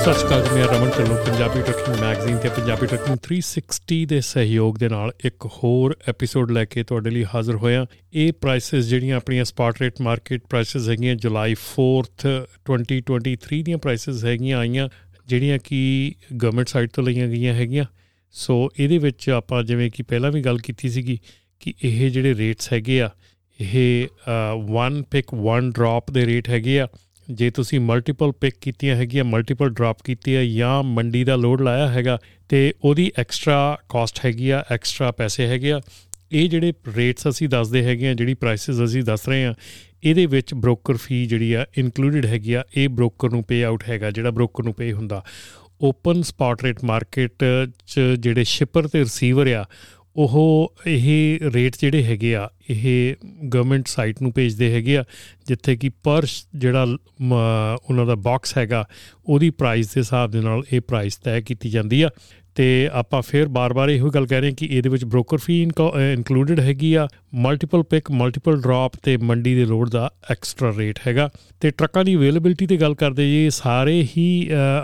ਸਤਿ ਸ਼੍ਰੀ ਅਕਾਲ ਜੀ, ਮੈਂ Raman Dhillon Punjabi trucking magazine ਤੇ ਪੰਜਾਬੀ ਟਰੱਕਿੰਗ 360 ਦੇ ਸਹਿਯੋਗ ਦੇ ਨਾਲ ਇੱਕ ਹੋਰ ਐਪੀਸੋਡ ਲੈ ਕੇ ਤੁਹਾਡੇ ਲਈ ਹਾਜ਼ਰ ਹੋਇਆ। ਇਹ ਪ੍ਰਾਈਸਸ ਜਿਹੜੀਆਂ ਆਪਣੀਆਂ ਸਪਾਟ ਰੇਟ ਮਾਰਕੀਟ ਪ੍ਰਾਈਸਸ ਹੈਗੀਆਂ ਜੁਲਾਈ 4th 2023 ਦੀਆਂ ਪ੍ਰਾਈਸਸ ਹੈਗੀਆਂ ਆਈਆਂ ਜਿਹੜੀਆਂ ਕਿ ਗਵਰਨਮੈਂਟ ਸਾਈਟ ਤੋਂ ਲਈਆਂ ਗਈਆਂ ਹੈਗੀਆਂ। ਸੋ ਇਹਦੇ ਵਿੱਚ ਆਪਾਂ ਜਿਵੇਂ ਕਿ ਪਹਿਲਾਂ ਵੀ ਗੱਲ ਕੀਤੀ ਸੀਗੀ ਕਿ ਇਹ ਜਿਹੜੇ ਰੇਟਸ ਹੈਗੇ ਆ ਇਹ ਵਨ ਪਿਕ ਵਨ ਡ੍ਰੌਪ ਦੇ ਰੇਟ ਹੈਗੇ ਆ। ਜੇ ਤੁਸੀਂ ਮਲਟੀਪਲ ਪਿਕ ਕੀਤੀਆਂ ਹੈਗੀਆਂ ਮਲਟੀਪਲ ਡ੍ਰੌਪ ਕੀਤੀ ਹੈ ਜਾਂ ਮੰਡੀ ਦਾ ਲੋਡ ਲਾਇਆ ਹੈਗਾ ਤੇ ਉਹਦੀ ਐਕਸਟਰਾ ਕਾਸਟ ਹੈਗੀ ਆ ਐਕਸਟਰਾ ਪੈਸੇ ਹੈਗੇ ਆ, ਇਹ ਜਿਹੜੇ ਰੇਟਸ ਅਸੀਂ ਦੱਸਦੇ ਹੈਗੇ ਆ, ਜਿਹੜੀ ਪ੍ਰਾਈਸਸ ਅਸੀਂ ਦੱਸ ਰਹੇ ਆ, ਇਹਦੇ ਵਿੱਚ ਬ੍ਰੋਕਰ ਫੀ ਜਿਹੜੀ ਆ ਇਨਕਲੂਡਡ ਹੈਗੀ ਆ, ਇਹ ਬ੍ਰੋਕਰ ਨੂੰ ਪੇ ਆਊਟ ਹੈਗਾ, ਜਿਹੜਾ ਬ੍ਰੋਕਰ ਨੂੰ ਪੇ ਹੁੰਦਾ। ਓਪਨ ਸਪਾਟ ਰੇਟ ਮਾਰਕੀਟ ਚ ਜਿਹੜੇ ਸ਼ਿਪਰ ਤੇ ਰਿਸੀਵਰ ਆ ਉਹ ਇਹ ਰੇਟ ਜਿਹੜੇ ਹੈਗੇ ਆ, ਇਹ ਗਵਰਨਮੈਂਟ ਸਾਈਟ ਨੂੰ ਭੇਜਦੇ ਹੈਗੇ ਆ, ਜਿੱਥੇ ਕਿ ਪਰ ਜਿਹੜਾ ਉਹਨਾਂ ਦਾ ਬਾਕਸ ਹੈਗਾ, ਉਹਦੀ ਪ੍ਰਾਈਸ ਦੇ ਹਿਸਾਬ ਦੇ ਨਾਲ ਇਹ ਪ੍ਰਾਈਸ ਤੈਅ ਕੀਤੀ ਜਾਂਦੀ ਆ। ਤੇ ਆਪਾਂ ਫੇਰ ਬਾਰ-ਬਾਰ ਇਹੋ ਗੱਲ ਕਹਿ ਰਹੇ ਕਿ ਇਹਦੇ ਵਿੱਚ ਬ੍ਰੋਕਰ ਫੀ ਇਨਕਲੂਡਡ ਹੈਗੀ ਆ ਮਲਟੀਪਲ ਪਿਕ ਮਲਟੀਪਲ ਡ੍ਰੌਪ ਤੇ ਮੰਡੀ ਦੇ ਲੋਡ ਦਾ ਐਕਸਟਰਾ ਰੇਟ ਹੈਗਾ। ਤੇ ਟਰੱਕਾਂ ਦੀ ਅਵੇਲੇਬਿਲਟੀ ਤੇ ਗੱਲ ਕਰਦੇ ਜੀ, ਸਾਰੇ ਹੀ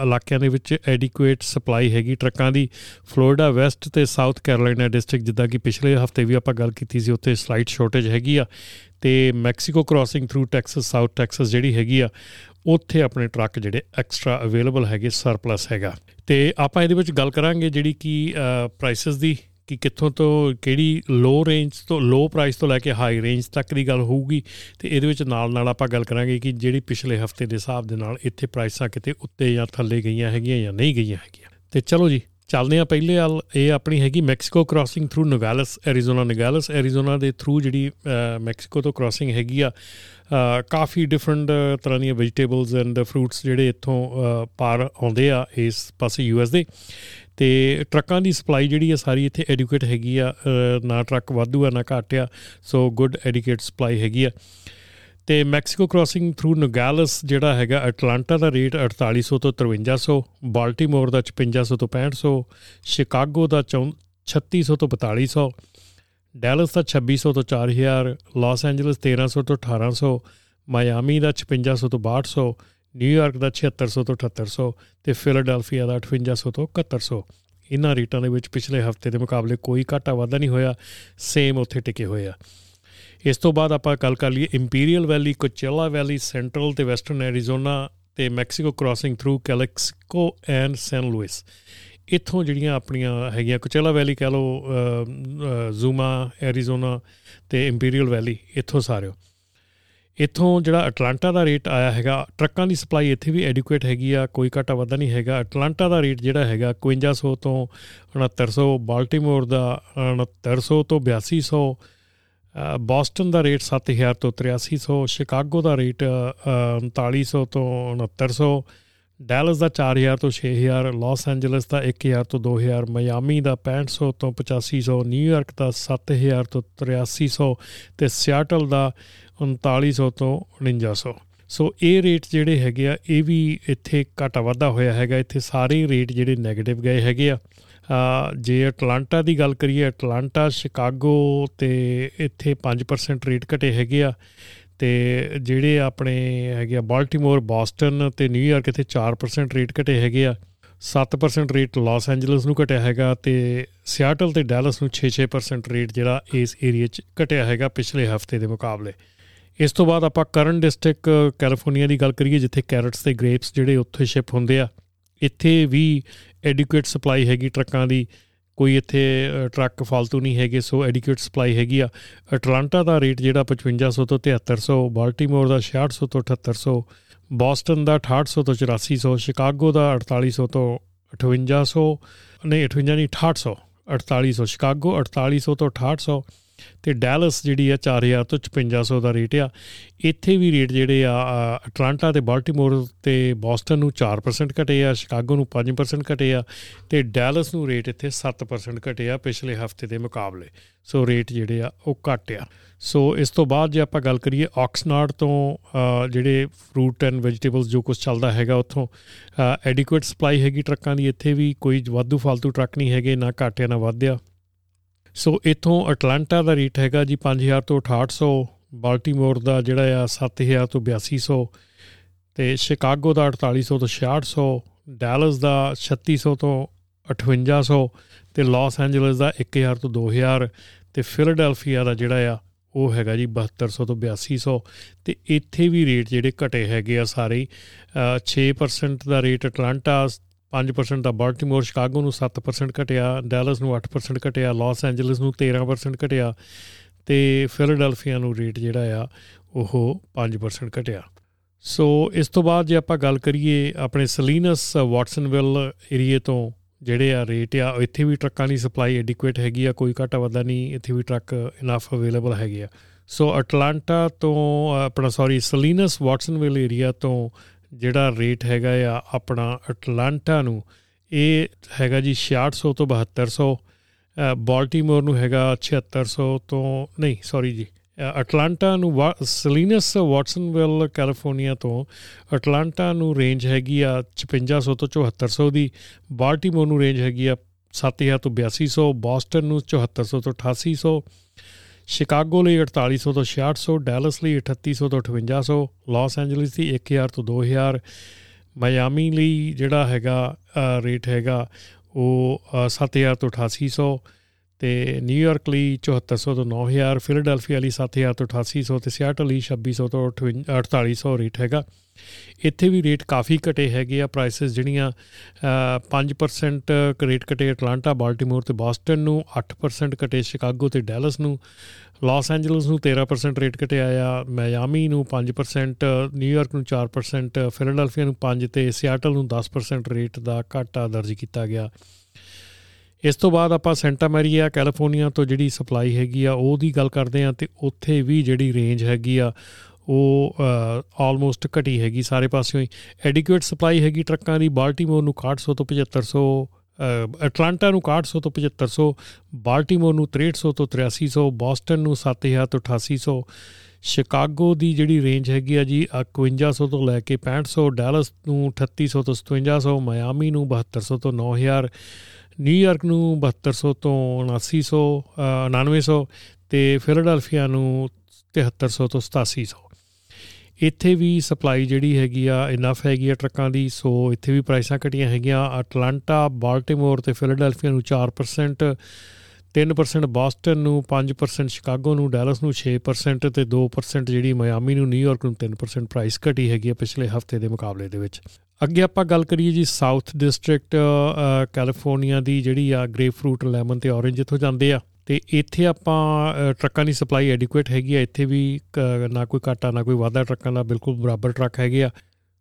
ਇਲਾਕਿਆਂ ਦੇ ਵਿੱਚ ਐਡਿਕੁਏਟ ਸਪਲਾਈ ਹੈਗੀ ਟਰੱਕਾਂ ਦੀ। ਫਲੋਰੀਡਾ ਵੈਸਟ ਤੇ ਸਾਊਥ ਕੈਰੋਲਾਈਨਾ ਡਿਸਟ੍ਰਿਕਟ ਜਿੱਦਾਂ ਕਿ ਪਿਛਲੇ ਹਫ਼ਤੇ ਵੀ ਆਪਾਂ ਗੱਲ ਕੀਤੀ ਸੀ, ਉੱਥੇ ਸਲਾਈਟ ਸ਼ਾਰਟੇਜ ਹੈਗੀ ਆ। ਤੇ Mexico crossing through Texas south Texas ਜਿਹੜੀ ਹੈਗੀ ਆ ਉੱਥੇ ਆਪਣੇ ਟਰੱਕ ਜਿਹੜੇ ਐਕਸਟਰਾ ਅਵੇਲੇਬਲ ਹੈਗੇ, ਸਰਪਲਸ ਹੈਗਾ। ਤੇ ਆਪਾਂ ਇਹਦੇ ਵਿੱਚ ਗੱਲ ਕਰਾਂਗੇ ਜਿਹੜੀ ਕਿ ਪ੍ਰਾਈਸਸ ਦੀ, ਕਿ ਕਿੱਥੋਂ ਤੋਂ, ਕਿਹੜੀ ਲੋ ਰੇਂਜ ਤੋਂ ਲੋ ਪ੍ਰਾਈਸ ਤੋਂ ਲੈ ਕੇ ਹਾਈ ਰੇਂਜ ਤੱਕ ਦੀ ਗੱਲ ਹੋਊਗੀ। ਤੇ ਇਹਦੇ ਵਿੱਚ ਨਾਲ ਨਾਲ ਆਪਾਂ ਗੱਲ ਕਰਾਂਗੇ ਕਿ ਜਿਹੜੀ ਪਿਛਲੇ ਹਫ਼ਤੇ ਦੇ ਹਿਸਾਬ ਦੇ ਨਾਲ ਇੱਥੇ ਪ੍ਰਾਈਸਾਂ ਕਿਤੇ ਉੱਤੇ ਜਾਂ ਥੱਲੇ ਗਈਆਂ ਹੈਗੀਆਂ ਜਾਂ ਨਹੀਂ ਗਈਆਂ ਹੈਗੀਆਂ। ਤੇ ਚਲੋ ਜੀ ਚੱਲਦੇ ਆ ਪਹਿਲੇ ਹਾਲ ਇਹ ਆਪਣੀ ਹੈਗੀ Mexico crossing through Nogales Arizona Nogales Arizona ਦੇ ਥਰੂ ਜਿਹੜੀ ਮੈਕਸੀਕੋ ਤੋਂ ਕ੍ਰਾਸਿੰਗ ਹੈਗੀ ਆ ਕਾਫੀ ਡਿਫਰੈਂਟ ਤਰ੍ਹਾਂ ਦੀਆਂ ਵੈਜੀਟੇਬਲਸ ਐਂਡ ਫਰੂਟਸ ਜਿਹੜੇ ਇੱਥੋਂ ਪਾਰ ਆਉਂਦੇ ਆ ਇਸ ਪਾਸੇ ਯੂਐਸ ਦੇ। ਤੇ ਟਰੱਕਾਂ ਦੀ ਸਪਲਾਈ ਜਿਹੜੀ ਆ ਸਾਰੀ ਇੱਥੇ ਐਡੂਕੇਟ ਹੈਗੀ ਆ ਨਾ ਟਰੱਕ ਵਾਧੂ ਆ, ਨਾ ਘੱਟ ਆ ਸੋ ਗੁੱਡ ਐਡੂਕੇਟ ਸਪਲਾਈ ਹੈਗੀ ਆ। ਤੇ ਮੈਕਸੀਕੋ ਕ੍ਰਾਸਿੰਗ ਥਰੂ ਨੋਗਾਲਸ, ਜਿਹੜਾ ਹੈਗਾ ਐਟਲਾਂਟਾ ਦਾ ਰੇਟ 4800 ਤੋਂ 5300 ਬਾਲਟਿਮੋਰ ਦਾ 5500 ਤੋਂ 6500 ਸ਼ਿਕਾਗੋ ਦਾ 3600 ਤੋਂ 4200 ਡੈਲਸ ਦਾ 2600 ਤੋਂ 4000 ਲਾਸ ਐਂਜਲਸ 1300 ਤੋਂ 1800 ਮਾਇਆਮੀ ਦਾ 5600 ਤੋਂ 6200 ਨਿਊਯਾਰਕ ਦਾ 7600 ਤੋਂ 7800 ਤੇ ਫਿਲਾਡੈਲਫੀਆ ਦਾ 5800 ਤੋਂ 7100 ਇਹਨਾਂ ਰੇਟਾਂ ਦੇ ਵਿੱਚ ਪਿਛਲੇ ਹਫ਼ਤੇ ਦੇ ਮੁਕਾਬਲੇ ਕੋਈ ਘਾਟਾ ਵਾਧਾ ਨਹੀਂ ਹੋਇਆ ਸੇਮ ਉੱਥੇ ਟਿਕੇ ਹੋਏ ਆ। ਇਸ ਤੋਂ ਬਾਅਦ ਆਪਾਂ ਗੱਲ ਕਰ ਲਈਏ Imperial Valley Coachella Valley central ਤੇ ਵੈਸਟਰਨ ਐਰੀਜ਼ੋਨਾ ਤੇ Mexico crossing through Calexico and San Luis ਇੱਥੋਂ ਜਿਹੜੀਆਂ ਆਪਣੀਆਂ ਹੈਗੀਆਂ ਕੋਚੇਲਾ ਵੈਲੀ ਕਹ ਲਓ ਜ਼ੂਮਾ ਐਰੀਜ਼ੋਨਾ ਤੇ ਇੰਪੀਰੀਅਲ ਵੈਲੀ ਇੱਥੋਂ ਸਾਰਿਓ ਇੱਥੋਂ ਜਿਹੜਾ ਅਟਲਾਂਟਾ ਦਾ ਰੇਟ ਆਇਆ ਹੈਗਾ, ਟਰੱਕਾਂ ਦੀ ਸਪਲਾਈ ਇੱਥੇ ਵੀ ਐਡਿਕੁਏਟ ਹੈਗੀ ਆ, ਕੋਈ ਘਾਟਾ ਵਾਧਾ ਨਹੀਂ ਹੈਗਾ। ਅਟਲਾਂਟਾ ਦਾ ਰੇਟ ਜਿਹੜਾ ਹੈਗਾ 5100 ਤੋਂ 6900 ਬਾਲਟਿਮੋਰ ਦਾ 6900 ਤੋਂ 8200 ਬੋਸਟਨ ਦਾ ਰੇਟ 7000 ਤੋਂ 8300 ਸ਼ਿਕਾਗੋ ਦਾ ਰੇਟ 3900 ਤੋਂ 6900 ਡੈਲਸ ਦਾ 4000 ਤੋਂ 6000 ਲਾਸ ਐਂਜਲਸ ਦਾ 1000 ਤੋਂ 2000 ਮਿਆਮੀ ਦਾ 6500 ਤੋਂ 8500 ਨਿਊਯਾਰਕ ਦਾ 7000 ਤੋਂ 8300 ਤੇ ਸਿਆਟਲ ਦਾ 3900 ਤੋਂ 4900 ਸੋ। ਇਹ ਰੇਟ ਜਿਹੜੇ ਹੈਗੇ ਆ, ਇਹ ਵੀ ਇੱਥੇ ਘਟਾ ਵਾਧਾ ਹੋਇਆ ਹੈਗਾ। ਇੱਥੇ ਸਾਰੇ ਰੇਟ ਜਿਹੜੇ 네ਗੇਟਿਵ ਗਏ ਹੈਗੇ ਆ। ਜੇ ਅਟਲਾਂਟਾ ਦੀ ਗੱਲ ਕਰੀਏ ਅਟਲਾਂਟਾ ਸ਼ਿਕਾਗੋ ਤੇ ਇੱਥੇ 5% ਰੇਟ ਘਟੇ ਹੈਗੇ ਆ ਤੇ ਜਿਹੜੇ ਆਪਣੇ ਹੈਗੇ ਆ ਬਾਲਟਿਮੋਰ ਬੋਸਟਨ ਤੇ ਨਿਊਯਾਰਕ ਇੱਥੇ 4% ਰੇਟ ਘਟੇ ਹੈਗੇ ਆ 7% ਰੇਟ ਲਾਸ ਐਂਜਲਸ ਨੂੰ ਘਟਿਆ ਹੈਗਾ ਤੇ ਸਿਆਟਲ ਤੇ ਡੈਲਸ ਨੂੰ 6-6% ਰੇਟ ਜਿਹੜਾ ਇਸ ਏਰੀਆ 'ਚ ਘਟਿਆ ਹੈਗਾ ਪਿਛਲੇ ਹਫ਼ਤੇ ਦੇ ਮੁਕਾਬਲੇ। ਇਸ ਤੋਂ ਬਾਅਦ ਆਪਾਂ ਕਰਨ ਡਿਸਟ੍ਰਿਕਟ ਕੈਲੀਫੋਰਨੀਆ ਦੀ ਗੱਲ ਕਰੀਏ, ਜਿੱਥੇ ਕੈਰਟਸ ਤੇ ਗ੍ਰੇਪਸ ਜਿਹੜੇ ਉੱਥੇ ਸ਼ਿਪ ਹੁੰਦੇ ਆ, ਇੱਥੇ ਵੀ ਐਡਿਕੁਏਟ ਸਪਲਾਈ ਹੈਗੀ ਟਰੱਕਾਂ ਦੀ, ਕੋਈ ਇੱਥੇ ਟਰੱਕ ਫालतू ਨਹੀਂ ਹੈਗੇ, ਸੋ ਐਡਿਕੁਏਟ ਸਪਲਾਈ ਹੈਗੀ ਆ। ਅਟਲਾਂਟਾ ਦਾ ਰੇਟ ਜਿਹੜਾ 5500 ਤੋਂ 7300 ਬਾਲਟਿਮੋਰ ਦਾ 6600 ਤੋਂ 7800 ਬੋਸਟਨ ਦਾ 6800 ਤੋਂ 8400 ਸ਼ਿਕਾਗੋ ਦਾ 4800 ਤੋਂ 5800 ਨਹੀਂ 58 ਨਹੀਂ 6800 4800 ਸ਼ਿਕਾਗੋ 4800 ਤੋਂ 6800 ਤੇ ਡੈਲਸ ਜਿਹੜੀ ਆ 4000 ਤੋਂ 5500 ਦਾ ਰੇਟ ਆ। ਇੱਥੇ ਵੀ ਰੇਟ ਜਿਹੜੇ ਆ ਅਟਲਾਂਟਾ ਤੇ ਬਾਲਟਿਮੋਰ ਤੇ ਬੋਸਟਨ ਨੂੰ 4% ਘਟੇ ਆ, ਸ਼ਿਕਾਗੋ ਨੂੰ 5% ਘਟੇ ਆ ਤੇ ਡੈਲਸ ਨੂੰ ਰੇਟ ਇੱਥੇ 7% ਘਟੇ ਆ ਪਿਛਲੇ ਹਫ਼ਤੇ ਦੇ ਮੁਕਾਬਲੇ। ਸੋ ਰੇਟ ਜਿਹੜੇ ਆ ਉਹ ਘਟ ਆ। ਸੋ ਇਸ ਤੋਂ ਬਾਅਦ ਜੇ ਆਪਾਂ ਗੱਲ ਕਰੀਏ ਆਕਸਨਾਰਡ ਤੋਂ ਜਿਹੜੇ ਫਰੂਟ ਐਂਡ ਵੈਜੀਟੇਬਲਸ ਜੋ ਕੁਝ ਚੱਲਦਾ ਹੈਗਾ ਉੱਥੋਂ ਐਡਿਕੁਏਟ ਸਪਲਾਈ ਹੈਗੀ ਟਰੱਕਾਂ ਦੀ, ਇੱਥੇ ਵੀ ਕੋਈ ਵਾਧੂ ਫालतू ਟਰੱਕ ਨਹੀਂ ਹੈਗੇ, ਨਾ ਘਟਿਆ, ਨਾ ਵਧਿਆ। ਸੋ ਇਥੋਂ ਅਟਲਾਂਟਾ ਦਾ ਰੇਟ ਹੈਗਾ ਜੀ 5000 ਤੋਂ 6800 ਬਾਲਟਿਮੋਰ ਦਾ ਜਿਹੜਾ ਆ 7000 ਤੋਂ 8200 ਤੇ ਸ਼ਿਕਾਗੋ ਦਾ 4800 ਤੋਂ 6600 ਡੈਲਸ ਦਾ 3600 ਤੋਂ 5800 ਤੇ ਲਾਸ ਐਂਜਲਸ ਦਾ 1000 ਤੋਂ 2000 ਤੇ ਫਿਲਡਲਫੀਆ ਦਾ ਜਿਹੜਾ ਆ ਉਹ ਹੈਗਾ ਜੀ 7200 ਤੋਂ 8200 ਤੇ ਇੱਥੇ ਵੀ ਰੇਟ ਜਿਹੜੇ ਘਟੇ ਹੈਗੇ ਆ ਸਾਰੇ 6% ਦਾ ਰੇਟ ਅਟਲਾਂਟਾ 5% ਦਾ ਬਾਲਟਿਮੋਰ ਸ਼ਿਕਾਗੋ ਨੂੰ 7% ਘਟਿਆ, ਡੈਲਸ ਨੂੰ 8% ਘਟਿਆ, ਲਾਸ ਐਂਜਲਸ ਨੂੰ 13% ਘਟਿਆ ਤੇ ਫਿਲਡਲਫੀਆ ਨੂੰ ਰੇਟ ਜਿਹੜਾ ਆ ਉਹ 5% ਘਟਿਆ। ਸੋ ਇਸ ਤੋਂ ਬਾਅਦ ਜੇ ਆਪਾਂ ਗੱਲ ਕਰੀਏ ਆਪਣੇ ਸਲੀਨਸ ਵਾਟਸਨਵਿਲ ਏਰੀਏ ਤੋਂ ਜਿਹੜੇ ਆ ਰੇਟ ਆ, ਇੱਥੇ ਵੀ ਟਰੱਕਾਂ ਦੀ ਸਪਲਾਈ ਐਡਿਕੁਏਟ ਹੈਗੀ ਆ, ਕੋਈ ਘਟਾ ਵਾਧਾ ਨਹੀਂ, ਇੱਥੇ ਵੀ ਟਰੱਕ ਇਨਫ ਅਵੇਲੇਬਲ ਹੈਗੇ ਆ। ਸੋ ਅਟਲਾਂਟਾ ਤੋਂ ਆਪਣਾ ਸੌਰੀ ਸਲੀਨਸ ਵਾਟਸਨਵਿਲ ਏਰੀਆ ਤੋਂ ਜਿਹੜਾ ਰੇਟ ਹੈਗਾ ਆ ਆਪਣਾ ਅਟਲਾਂਟਾ ਨੂੰ, ਇਹ ਹੈਗਾ ਜੀ 6600 ਤੋਂ 7200 ਬਾਲਟਿਮੋਰ ਨੂੰ ਹੈਗਾ 7600 ਤੋਂ, ਨਹੀਂ ਸੌਰੀ ਜੀ ਅਟਲਾਂਟਾ ਨੂੰ ਸਲੀਨਸ ਵਾਟਸਨਵਿਲ ਕੈਲੀਫੋਰਨੀਆ ਤੋਂ ਅਟਲਾਂਟਾ ਨੂੰ ਰੇਂਜ ਹੈਗੀ ਆ 5600 ਤੋਂ 7400 ਦੀ ਬਾਲਟਿਮੋਰ ਨੂੰ ਰੇਂਜ ਹੈਗੀ ਆ 7000 ਤੋਂ 8200 ਬੋਸਟਨ ਨੂੰ 7400 ਤੋਂ 8800 ਸ਼ਿਕਾਗੋ ਲਈ 4800 ਤੋਂ 6600 ਡੈਲਸ ਲਈ 3800 ਤੋਂ 5800 ਲਾਸ ਐਂਜਲਸ ਦੀ 1000 ਤੋਂ 2000 ਮਾਇਆਮੀ ਲਈ ਜਿਹੜਾ ਹੈਗਾ ਰੇਟ ਹੈਗਾ, ਉਹ 7000 ਤੋਂ 8800 ਤੇ ਨਿਊਯਾਰਕ ਲਈ 7400 ਤੋਂ 9000 ਫਿਲਡਲਫੀਆ ਲਈ 7000 ਤੋਂ 8800 ਤੇ ਸਿਆਟਲ ਲਈ 2600 ਤੋਂ 4800 ਰੇਟ ਹੈਗਾ। ਇੱਥੇ ਵੀ ਰੇਟ ਕਾਫੀ ਘਟੇ ਹੈਗੇ ਆ ਪ੍ਰਾਈਸਸ ਜਿਹੜੀਆਂ 5% ਰੇਟ ਘਟੇ ਅਟਲਾਂਟਾ ਬਾਲਟਿਮੋਰ ਤੇ ਬੋਸਟਨ ਨੂੰ 8% ਘਟੇ ਸ਼ਿਕਾਗੋ ਤੇ ਡੈਲਸ ਨੂੰ ਲਾਸ ਐਂਜਲਸ ਨੂੰ 13% ਰੇਟ ਘਟਿਆ ਆ ਮਾਇਆਮੀ ਨੂੰ 5% ਨਿਊਯਾਰਕ ਨੂੰ 4% ਫਿਲਡਲਫੀਆ ਨੂੰ 5 ਤੇ ਸਿਆਟਲ ਨੂੰ 10% ਰੇਟ ਦਾ ਘਾਟਾ ਦਰਜ ਕੀਤਾ ਗਿਆ। ਇਸ ਤੋਂ ਬਾਅਦ ਆਪਾਂ ਸੈਂਟਾ ਮੈਰੀਆ, ਕੈਲੀਫੋਰਨੀਆ ਤੋਂ ਜਿਹੜੀ ਸਪਲਾਈ ਹੈਗੀ ਆ, ਉਹਦੀ ਗੱਲ ਕਰਦੇ ਆ ਤੇ ਉੱਥੇ ਵੀ ਜਿਹੜੀ ਰੇਂਜ ਹੈਗੀ ਆ, ਉਹ ਆਲਮੋਸਟ ਘਟੀ ਹੈਗੀ ਸਾਰੇ ਪਾਸਿਓਂ ਹੀ। ਐਡਿਕੁਏਟ ਸਪਲਾਈ ਹੈਗੀ ਟਰੱਕਾਂ ਦੀ ਬਾਲਟਿਮੋਰ ਨੂੰ 6100 ਤੋਂ 7500 ਅਟਲਾਂਟਾ ਨੂੰ 6100 ਤੋਂ 7500 ਬਾਲਟਿਮੋਰ ਨੂੰ 6300 ਤੋਂ 8300 ਬੋਸਟਨ ਨੂੰ 7000 ਤੋਂ 8800 ਸ਼ਿਕਾਗੋ ਦੀ ਜਿਹੜੀ ਰੇਂਜ ਹੈਗੀ ਆ ਜੀ 5100 ਤੋਂ ਲੈ ਕੇ 6500 ਡੈਲਸ ਨੂੰ 3800 ਤੋਂ 5700 ਮਾਇਆਮੀ ਨੂੰ 7200 ਤੋਂ 9000 ਨਿਊਯਾਰਕ ਨੂੰ 7200 ਤੋਂ 7900 9900 ਤੇ ਫਿਲਡਲਫੀਆ ਨੂੰ 7300 ਤੋਂ 8700 ਇੱਥੇ ਵੀ ਸਪਲਾਈ ਜਿਹੜੀ ਹੈਗੀ ਆ ਇਨਫ ਹੈਗੀ ਆ ਟਰੱਕਾਂ ਦੀ, ਸੋ ਇੱਥੇ ਵੀ ਪ੍ਰਾਈਸਾਂ ਘਟੀਆਂ ਹੈਗੀਆਂ। ਅਟਲਾਂਟਾ ਬਾਲਟਿਮੋਰ ਤੇ ਫਿਲਡਲਫੀਆ ਨੂੰ 4% 3% ਬੋਸਟਨ ਨੂੰ 5% ਸ਼ਿਕਾਗੋ ਨੂੰ ਡੈਲਸ ਨੂੰ 6% ਤੇ 2% ਜਿਹੜੀ ਮਿਆਮੀ ਨੂੰ ਨਿਊਯਾਰਕ ਨੂੰ 3% ਪ੍ਰਾਈਸ ਘਟੀ ਹੈਗੀ ਆ ਪਿਛਲੇ ਹਫ਼ਤੇ ਦੇ ਮੁਕਾਬਲੇ ਦੇ ਵਿੱਚ। ਅੱਗੇ ਆਪਾਂ ਗੱਲ ਕਰੀਏ ਜੀ ਸਾਊਥ ਡਿਸਟ੍ਰਿਕਟ ਕੈਲੀਫੋਰਨੀਆ ਦੀ ਜਿਹੜੀ ਆ ਗ੍ਰੇਪ ਫਰੂਟ ਲੈਮਨ ਤੇ ਔਰੇਂਜ ਇੱਥੋਂ ਜਾਂਦੇ ਆ। ਤੇ ਇੱਥੇ ਆਪਾਂ ਟਰੱਕਾਂ ਦੀ ਸਪਲਾਈ ਐਡਿਕੁਏਟ ਹੈਗੀ ਆ। ਇੱਥੇ ਵੀ ਨਾ ਕੋਈ ਘਾਟਾ, ਨਾ ਕੋਈ ਵਾਧਾ ਟਰੱਕਾਂ ਦਾ ਬਿਲਕੁਲ ਬਰਾਬਰ ਟਰੱਕ ਹੈਗੇ ਆ।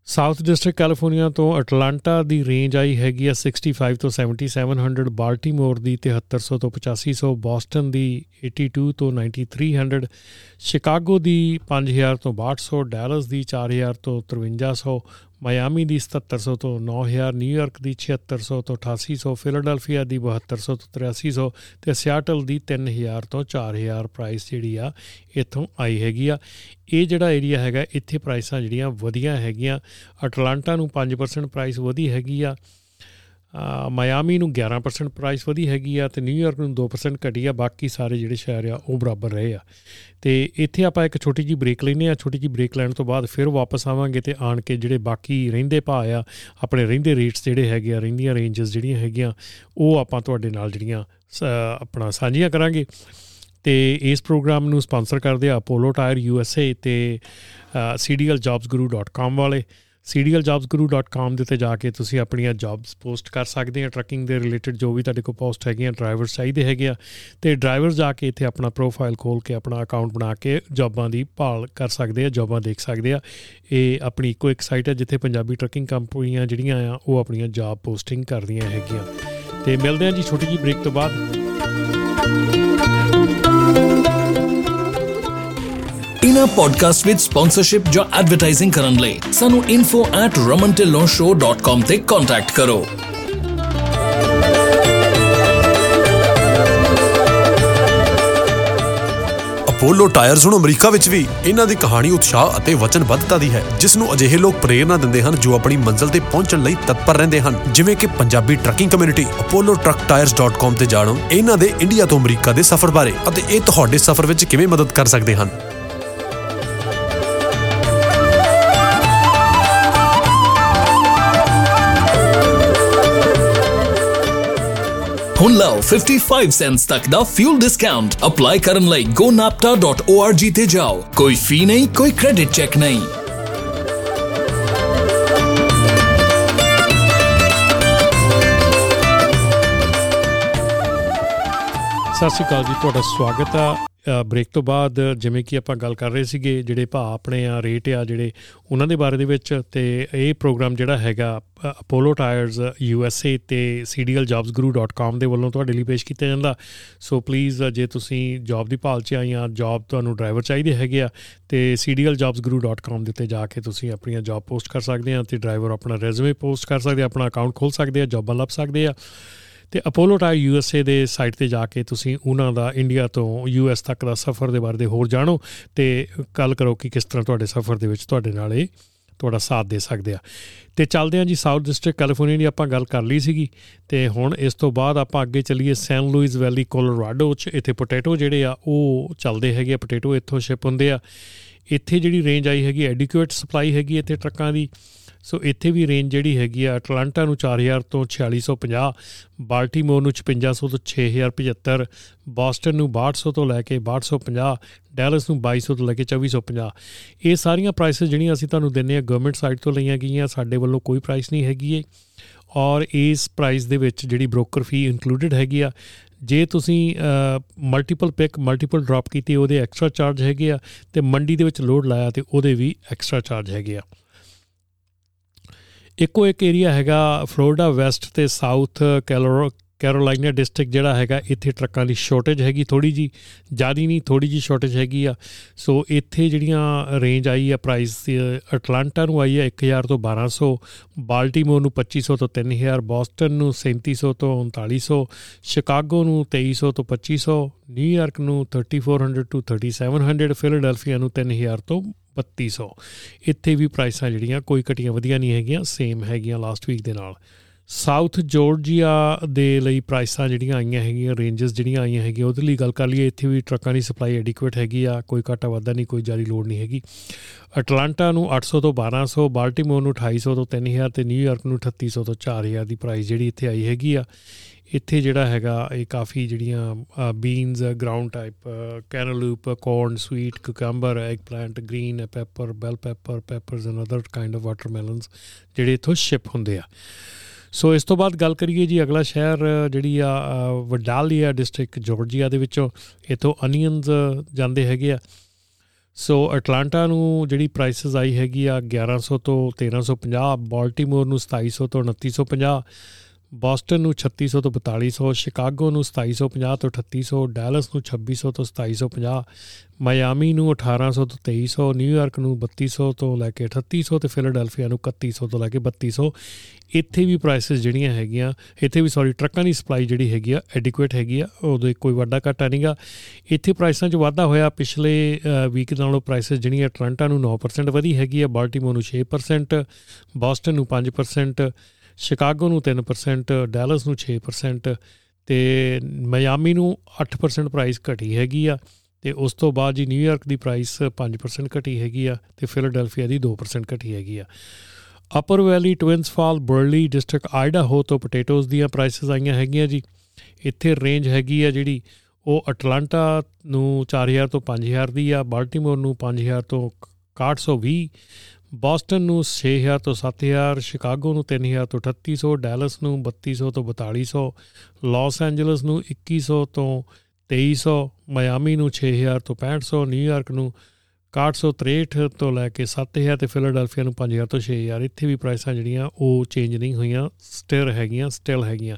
ਸਾਊਥ ਡਿਸਟ੍ਰਿਕਟ ਕੈਲੀਫੋਰਨੀਆ ਤੋਂ ਅਟਲਾਂਟਾ ਦੀ ਰੇਂਜ ਆਈ ਹੈਗੀ ਆ 65 ਤੋਂ 7700 ਬਾਲਟਿਮੋਰ ਦੀ 7300 ਤੋਂ 8500 ਬੋਸਟਨ ਦੀ 82 ਤੋਂ 9300 ਸ਼ਿਕਾਗੋ ਦੀ 5000 ਤੋਂ 6200 ਡੈਲਸ ਦੀ 4000 ਤੋਂ 5300 ਮਾਇਆਮੀ ਦੀ 7700 ਤੋਂ 9000 ਨਿਊਯਾਰਕ ਦੀ 7600 ਤੋਂ 8800 ਫਿਲਾਡੈਲਫੀਆ ਦੀ 7200 ਤੋਂ 8300 ਤੇ ਸਿਆਟਲ ਦੀ 3000 ਤੋਂ 4000 ਪ੍ਰਾਈਸ ਜਿਹੜੀ ਆ, ਇੱਥੋਂ ਆਈ ਹੈਗੀ ਆ। ਇਹ ਜਿਹੜਾ ਏਰੀਆ ਹੈਗਾ, ਇੱਥੇ ਪ੍ਰਾਈਸਾਂ ਜਿਹੜੀਆਂ ਵਧੀਆਂ ਹੈਗੀਆਂ। ਅਟਲਾਂਟਾ ਨੂੰ 5% ਪ੍ਰਾਈਸ ਵਧੀ ਹੈਗੀ ਆ। ਮਾਇਆਮੀ ਨੂੰ 11% ਪ੍ਰਾਈਸ ਵਧੀ ਹੈਗੀ ਆ ਤੇ ਨਿਊਯਾਰਕ ਨੂੰ 2% ਘਟੀ ਆ, ਬਾਕੀ ਸਾਰੇ ਜਿਹੜੇ ਸ਼ਹਿਰ ਆ ਉਹ ਬਰਾਬਰ ਰਹੇ ਆ। ਤੇ ਇੱਥੇ ਆਪਾਂ ਇੱਕ ਛੋਟੀ ਜੀ ਬ੍ਰੇਕ ਲੈਨੇ ਆ ਛੋਟੀ ਜੀ ਬ੍ਰੇਕ ਲੈਣ ਤੋਂ ਬਾਅਦ ਫਿਰ ਵਾਪਸ ਆਵਾਂਗੇ ਤੇ ਆਣ ਕੇ ਜਿਹੜੇ ਬਾਕੀ ਰਹਿੰਦੇ ਭਾ ਆ, ਆਪਣੇ ਰਹਿੰਦੇ ਰੇਟਸ ਜਿਹੜੇ ਹੈਗੇ ਆ, ਰਹਿੰਦੀਆਂ ਰੇਂਜਸ ਜਿਹੜੀਆਂ ਹੈਗੀਆਂ, ਉਹ ਆਪਾਂ ਤੁਹਾਡੇ ਨਾਲ ਜਿਹੜੀਆਂ ਆਪਣਾ ਸਾਂਝੀਆਂ ਕਰਾਂਗੇ। ਤੇ ਇਸ ਪ੍ਰੋਗਰਾਮ ਨੂੰ ਸਪਾਂਸਰ ਕਰਦੇ ਆ Apollo tyre U S A ਤੇ cdljobsguru.com ਵਾਲੇ। cdljobsguru.com ਦੇ ਤੇ ਜਾ ਕੇ ਤੁਸੀਂ ਆਪਣੀਆਂ ਜੌਬਸ ਪੋਸਟ ਕਰ ਸਕਦੇ ਆ। ਟਰੱਕਿੰਗ ਦੇ ਰਿਲੇਟਡ ਜੋ ਵੀ ਤੁਹਾਡੇ ਕੋਲ ਪੋਸਟ ਹੈਗੀਆਂ ਡਰਾਈਵਰਸ ਚਾਹੀਦੇ ਹੈਗੇ ਆ। ਤੇ ਡਰਾਈਵਰਸ ਜਾ ਕੇ ਇੱਥੇ ਆਪਣਾ ਪ੍ਰੋਫਾਈਲ ਖੋਲ ਕੇ ਆਪਣਾ ਅਕਾਊਂਟ ਬਣਾ ਕੇ ਜੌਬਾਂ ਦੀ ਭਾਲ ਕਰ ਸਕਦੇ ਆ ਜੌਬਾਂ ਦੇਖ ਸਕਦੇ ਆ। ਇਹ ਆਪਣੀ ਇੱਕੋ ਇੱਕ ਸਾਈਟ ਹੈ ਜਿੱਥੇ ਪੰਜਾਬੀ ਟਰੱਕਿੰਗ ਕੰਪਨੀਆਂ ਜਿਹੜੀਆਂ ਆ, ਉਹ ਆਪਣੀਆਂ ਜੌਬ ਪੋਸਟਿੰਗ ਕਰਦੀਆਂ ਹੈਗੀਆਂ। ਤੇ ਮਿਲਦੇ ਆ ਜੀ ਛੋਟੀ ਜੀ ਬ੍ਰੇਕ ਤੋਂ ਬਾਅਦ। ਇਨਾ ਪੋਡਕਾਸਟ ਵਿਦ ਸਪਾਂਸਰਸ਼ਿਪ ਜਾਂ ਐਡਵਰਟਾਈਜ਼ਿੰਗ ਕਰਨ ਲਈ ਸਾਨੂੰ info@ramantillonshow.com ਤੇ ਕੰਟੈਕਟ ਕਰੋ ਅਪੋਲੋ ਟਾਇਰਸ ਹੁਣ ਅਮਰੀਕਾ ਵਿੱਚ ਵੀ ਇਹਨਾਂ ਦੀ ਕਹਾਣੀ ਉਤਸ਼ਾਹ ਅਤੇ ਵਚਨਬੱਧਤਾ ਦੀ ਹੈ ਜਿਸ ਨੂੰ ਅਜਿਹੇ ਲੋਕ ਪ੍ਰੇਰਣਾ ਦਿੰਦੇ ਹਨ ਜੋ ਆਪਣੀ ਮੰਜ਼ਿਲ ਤੇ ਪਹੁੰਚਣ ਲਈ ਤਤਪਰ ਰਹਿੰਦੇ ਹਨ। ਜਿਵੇਂ ਕਿ ਪੰਜਾਬੀ ਟਰੱਕਿੰਗ ਕਮਿਊਨਿਟੀ apolloTruckTires.com ਤੇ ਜਾਣੋ। ਇਹਨਾਂ ਦੇ ਇੰਡੀਆ ਤੋਂ ਅਮਰੀਕਾ ਦੇ ਸਫ਼ਰ ਬਾਰੇ ਅਤੇ ਇਹ ਤੁਹਾਡੇ ਸਫ਼ਰ ਵਿੱਚ ਕਿਵੇਂ ਮਦਦ ਕਰ ਸਕਦੇ ਹਨ। ਹੁਣ ਲਓ 55 ਸੈਂਟਸ ਤੱਕ ਦਾ ਫਿਊਲ ਡਿਸਕਾਊਂਟ ਅਪਲਾਈ ਕਰਨ ਲਈ gonapta.org ਤੇ ਜਾਓ ਕੋਈ ਫੀ ਨਹੀਂ ਕੋਈ ਕ੍ਰੈਡਿਟ ਚੈੱਕ ਨਹੀਂ ਸਤਿ ਸ਼੍ਰੀ ਅਕਾਲ ਜੀ ਤੁਹਾਡਾ ਸਵਾਗਤ ਆ ਬ੍ਰੇਕ ਤੋਂ ਬਾਅਦ ਜਿਵੇਂ ਕਿ ਆਪਾਂ ਗੱਲ ਕਰ ਰਹੇ ਸੀਗੇ, ਜਿਹੜੇ ਭਾ ਆਪਣੇ ਆ ਰੇਟ ਆ ਜਿਹੜੇ, ਉਹਨਾਂ ਦੇ ਬਾਰੇ ਦੇ ਵਿੱਚ ਤੇ ਇਹ ਪ੍ਰੋਗਰਾਮ ਜਿਹੜਾ ਹੈਗਾ Apollo tyres U S A ਤੇ cdljobsguru.com ਦੇ ਵੱਲੋਂ ਤੁਹਾਡੇ ਲਈ ਪੇਸ਼ ਕੀਤਾ ਜਾਂਦਾ। ਸੋ ਪਲੀਜ਼ ਜੇ ਤੁਸੀਂ ਜੌਬ ਦੀ ਭਾਲ 'ਚ ਆਈਆਂ ਜੌਬ ਤੁਹਾਨੂੰ ਡਰਾਈਵਰ ਚਾਹੀਦੇ ਹੈਗੇ ਆ, ਤੇ cdljobsguru.com ਦੇ ਉੱਤੇ ਜਾ ਕੇ ਤੁਸੀਂ ਆਪਣੀਆਂ ਜੌਬ ਪੋਸਟ ਕਰ ਸਕਦੇ ਆ ਤੇ ਡਰਾਈਵਰ ਆਪਣਾ ਰੈਜ਼ੂਮੇ ਪੋਸਟ ਕਰ ਸਕਦੇ ਆ, ਆਪਣਾ ਅਕਾਊਂਟ ਖੋਲ ਸਕਦੇ ਆ ਜੌਬਾਂ ਲੱਭ ਸਕਦੇ ਆ। ਤੇ ਅਪੋਲੋ ਟਾਇਰ ਯੂਐਸਏ ਦੇ ਸਾਈਟ ਤੇ ਜਾ ਕੇ ਤੁਸੀਂ ਉਹਨਾਂ ਦਾ ਇੰਡੀਆ ਤੋਂ ਯੂਐਸ ਤੱਕ ਦਾ ਸਫ਼ਰ ਦੇ ਬਾਰੇ ਦੇ ਹੋਰ ਜਾਣੋ ਤੇ ਗੱਲ ਕਰੋ ਕਿ ਕਿਸ ਤਰ੍ਹਾਂ ਤੁਹਾਡੇ ਸਫ਼ਰ ਦੇ ਵਿੱਚ ਤੁਹਾਡੇ ਨਾਲ ਇਹ ਤੁਹਾਡਾ ਸਾਥ ਦੇ ਸਕਦੇ ਆ। ਤੇ ਚੱਲਦੇ ਆ ਜੀ ਸਾਊਥ ਡਿਸਟ੍ਰਿਕਟ ਕੈਲੀਫੋਰਨੀਆ ਦੀ ਆਪਾਂ ਗੱਲ ਕਰ ਲਈ ਸੀਗੀ ਤੇ ਹੁਣ ਇਸ ਤੋਂ ਬਾਅਦ ਆਪਾਂ ਅੱਗੇ ਚੱਲੀਏ ਸੈਨ ਲੂਇਸ ਵੈਲੀ ਕੋਲੋਰਾਡੋ ਚ। ਇੱਥੇ ਪੋਟੈਟੋ ਜਿਹੜੇ ਆ ਉਹ ਚੱਲਦੇ ਹੈਗੇ ਪੋਟੈਟੋ ਇੱਥੋਂ ਸ਼ਿਪ ਹੁੰਦੇ ਆ। ਇੱਥੇ ਜਿਹੜੀ ਰੇਂਜ ਆਈ ਹੈਗੀ ਐਡਿਕੁਏਟ ਸਪਲਾਈ ਹੈਗੀ ਇੱਥੇ ਟਰੱਕਾਂ ਦੀ। ਸੋ ਇੱਥੇ ਵੀ ਰੇਂਜ ਜਿਹੜੀ ਹੈਗੀ ਆ ਅਟਲਾਂਟਾ ਨੂੰ 4000 ਤੋਂ 4650 ਬਾਲਟਿਮੋਰ ਨੂੰ 5500 ਤੋਂ 6075 ਬੋਸਟਨ ਨੂੰ 6200 ਤੋਂ ਲੈ ਕੇ 6250 ਡੈਲਸ ਨੂੰ 2200 ਤੋਂ ਲੈ ਕੇ 2450 ਇਹ ਸਾਰੀਆਂ ਪ੍ਰਾਈਸਸ ਜਿਹੜੀਆਂ ਅਸੀਂ ਤੁਹਾਨੂੰ ਦਿੰਨੇ ਆ ਗਵਰਨਮੈਂਟ ਸਾਈਟ ਤੋਂ ਲਈਆਂ ਗਈਆਂ, ਸਾਡੇ ਵੱਲੋਂ ਕੋਈ ਪ੍ਰਾਈਸ ਨਹੀਂ ਹੈਗੀ ਏ ਔਰ ਇਸ ਪ੍ਰਾਈਸ ਦੇ ਵਿੱਚ ਜਿਹੜੀ ਬ੍ਰੋਕਰ ਫੀ ਇਨਕਲੂਡਡ ਹੈਗੀ ਆ, ਜੇ ਤੁਸੀਂ ਮਲਟੀਪਲ ਪਿਕ ਮਲਟੀਪਲ ਡ੍ਰੌਪ ਕੀਤੀ, ਉਹਦੇ ਐਕਸਟਰਾ ਚਾਰਜ ਹੈਗੇ ਆ, ਤੇ ਮੰਡੀ ਦੇ ਵਿੱਚ ਲੋਡ ਲਾਇਆ ਤੇ ਉਹਦੇ ਵੀ ਐਕਸਟਰਾ ਚਾਰਜ ਹੈਗੇ ਆ। ਇੱਕੋ ਇੱਕ ਏਰੀਆ ਹੈਗਾ ਫਲੋਰੀਡਾ ਵੈਸਟ ਤੇ ਸਾਊਥ ਕੈਰੋਲਾਈਨਾ ਡਿਸਟ੍ਰਿਕਟ ਜਿਹੜਾ ਹੈਗਾ, ਇੱਥੇ ਟਰੱਕਾਂ ਦੀ ਸ਼ਾਰਟੇਜ ਹੈਗੀ ਥੋੜੀ ਜੀ ਜਿਆਦੀ ਨਹੀਂ ਥੋੜੀ ਜੀ ਸ਼ਾਰਟੇਜ ਹੈਗੀ ਆ। ਸੋ ਇੱਥੇ ਜਿਹੜੀਆਂ ਰੇਂਜ ਆਈ ਆ ਪ੍ਰਾਈਸ ਅਟਲਾਂਟਾ ਨੂੰ ਆਈ ਆ 1000 ਤੋਂ 1200 ਬਾਲਟਿਮੋਰ ਨੂੰ 2500 ਤੋਂ 3000 ਬੋਸਟਨ ਨੂੰ 3700 ਤੋਂ 3900 ਸ਼ਿਕਾਗੋ ਨੂੰ 2300 ਤੋਂ 2500 ਨਿਊਯਾਰਕ ਨੂੰ 3400 ਤੋਂ 3700 ਫਿਲਾਡੈਲਫੀਆ ਨੂੰ 3000 ਤੋਂ 3200 ਇੱਥੇ ਵੀ ਪ੍ਰਾਈਸਾਂ ਜਿਹੜੀਆਂ ਕੋਈ ਘਟੀਆਂ ਵਧੀਆਂ ਨਹੀਂ ਹੈਗੀਆਂ ਸੇਮ ਹੈਗੀਆਂ ਲਾਸਟ ਵੀਕ ਦੇ ਨਾਲ। ਸਾਊਥ ਜਾਰਜੀਆ ਦੇ ਲਈ ਪ੍ਰਾਈਸਾਂ ਜਿਹੜੀਆਂ ਆਈਆਂ ਹੈਗੀਆਂ ਰੇਂਜਸ ਜਿਹੜੀਆਂ ਆਈਆਂ ਹੈਗੀਆਂ, ਉਹਦੇ ਲਈ ਗੱਲ ਕਰ ਲਈਏ, ਇੱਥੇ ਵੀ ਟਰੱਕਾਂ ਦੀ ਸਪਲਾਈ ਐਡਿਕੁਏਟ ਹੈਗੀ ਆ, ਕੋਈ ਘਾਟਾ ਵਾਧਾ ਨਹੀਂ, ਕੋਈ ਜਾਰੀ ਲੋਡ ਨਹੀਂ ਹੈਗੀ। ਅਟਲਾਂਟਾ ਨੂੰ 800 ਤੋਂ 1200 ਬਾਲਟਿਮੋਰ ਨੂੰ 2800 ਤੋਂ 3000 ਤੇ ਨਿਊਯਾਰਕ ਨੂੰ 3800 ਤੋਂ 4000 ਦੀ ਪ੍ਰਾਈਸ ਜਿਹੜੀ ਇੱਥੇ ਆਈ ਹੈਗੀ ਆ। ਇੱਥੇ ਜਿਹੜਾ ਹੈਗਾ, ਇਹ ਕਾਫੀ ਜਿਹੜੀਆਂ beans ground type cantaloupe corn sweet cucumber eggplant green pepper bell pepper peppers and other kind of watermelons ਜਿਹੜੇ ਇਥੋਂ ਸ਼ਿਪ ਹੁੰਦੇ ਆ। ਸੋ ਇਸ ਤੋਂ ਬਾਅਦ ਗੱਲ ਕਰੀਏ ਜੀ ਅਗਲਾ ਸ਼ਹਿਰ, ਜਿਹੜੀ ਆ ਵਡਾਲੀਆ ਡਿਸਟ੍ਰਿਕਟ ਜਾਰਜੀਆ ਦੇ ਵਿੱਚੋਂ, ਇਥੋਂ ਅਨੀਅਨਸ ਜਾਂਦੇ ਹੈਗੇ ਆ। ਸੋ ਅਟਲਾਂਟਾ ਨੂੰ ਜਿਹੜੀ ਪ੍ਰਾਈਸਸ ਆਈ ਹੈਗੀ ਆ 1100 ਤੋਂ 1350 ਬਾਲਟਿਮੋਰ ਨੂੰ 2700 ਤੋਂ 2950 ਬੋਸਟਨ ਨੂੰ 3600 ਤੋਂ 4200 ਸ਼ਿਕਾਗੋ ਨੂੰ 2750 ਤੋਂ 3800 ਡੈਲਸ ਨੂੰ 2600 ਤੋਂ 2750 ਮਾਇਆਮੀ ਨੂੰ 1800 ਤੋਂ 2300 ਨਿਊਯਾਰਕ ਨੂੰ 3200 ਤੋਂ ਲੈ ਕੇ 3800 ਤੇ ਫਿਲਾਡੈਲਫੀਆ ਨੂੰ 3100 ਤੋਂ ਲੈ ਕੇ 3200 ਇੱਥੇ ਵੀ ਪ੍ਰਾਈਸਸ ਜਿਹੜੀਆਂ ਹੈਗੀਆਂ, ਇੱਥੇ ਵੀ ਸੌਰੀ ਟਰੱਕਾਂ ਦੀ ਸਪਲਾਈ ਜਿਹੜੀ ਹੈਗੀ ਆ ਐਡਿਕੁਏਟ ਹੈਗੀ ਆ ਉਹਦੇ ਕੋਈ ਵੱਡਾ ਘਾਟਾ ਨਹੀਂਗਾ ਇੱਥੇ ਪ੍ਰਾਈਸਾਂ 'ਚ ਵਾਧਾ ਹੋਇਆ, ਪਿਛਲੇ ਵੀਕ ਨਾਲੋਂ ਪ੍ਰਾਈਸਸ ਜਿਹੜੀਆਂ ਟ੍ਰਾਂਟਾ ਨੂੰ 9% ਵਧੀ ਹੈਗੀ ਆ, ਬਾਲਟਿਮੋਰ ਨੂੰ 6% ਬੋਸਟਨ ਨੂੰ 5% ਸ਼ਿਕਾਗੋ ਨੂੰ 3% ਡੈਲਸ ਨੂੰ 6% ਤੇ ਮਿਆਮੀ ਨੂੰ 8% ਪ੍ਰਾਈਸ ਘਟੀ ਹੈਗੀ ਆ ਤੇ ਉਸ ਤੋਂ ਬਾਅਦ ਜੀ ਨਿਊਯਾਰਕ ਦੀ ਪ੍ਰਾਈਸ 5% ਘਟੀ ਹੈਗੀ ਆ ਤੇ ਫਿਲਾਡੈਲਫੀਆ ਦੀ 2% ਘਟੀ ਹੈਗੀ ਆ। Upper Valley Twins Fall, Burley District Idaho ਤੋਂ ਪੋਟੇਟੋਜ਼ ਦੀਆਂ ਪ੍ਰਾਈਸਸ ਆਈਆਂ ਹੈਗੀਆਂ ਜੀ। ਇੱਥੇ ਰੇਂਜ ਹੈਗੀ ਆ ਜਿਹੜੀ ਉਹ ਅਟਲਾਂਟਾ ਨੂੰ 4000 ਤੋਂ 5000 ਦੀ ਆ, ਬਾਲਟਿਮੋਰ ਨੂੰ 5000 ਤੋਂ 6120 ਬੋਸਟਨ ਨੂੰ 6000 ਤੋਂ 7000 ਸ਼ਿਕਾਗੋ ਨੂੰ 3000 ਤੋਂ 3800 ਡੈਲਸ ਨੂੰ 3200 ਤੋਂ 4200 ਲਾਸ ਐਂਜਲਸ ਨੂੰ 2100 ਤੋਂ 2300 ਮਿਆਮੀ ਨੂੰ 6000 ਤੋਂ 6500 ਨਿਊਯਾਰਕ ਨੂੰ 6163 ਤੋਂ ਲੈ ਕੇ 7000 ਤੇ ਫਿਲਾਡੈਲਫੀਆ ਨੂੰ 5000 ਤੋਂ 6000 ਇੱਥੇ ਵੀ ਪ੍ਰਾਈਸਾਂ ਜਿਹੜੀਆਂ, ਉਹ ਚੇਂਜ ਨਹੀਂ ਹੋਈਆਂ, ਸਟਿਲ ਹੈਗੀਆਂ ਸਟਿਲ ਹੈਗੀਆਂ।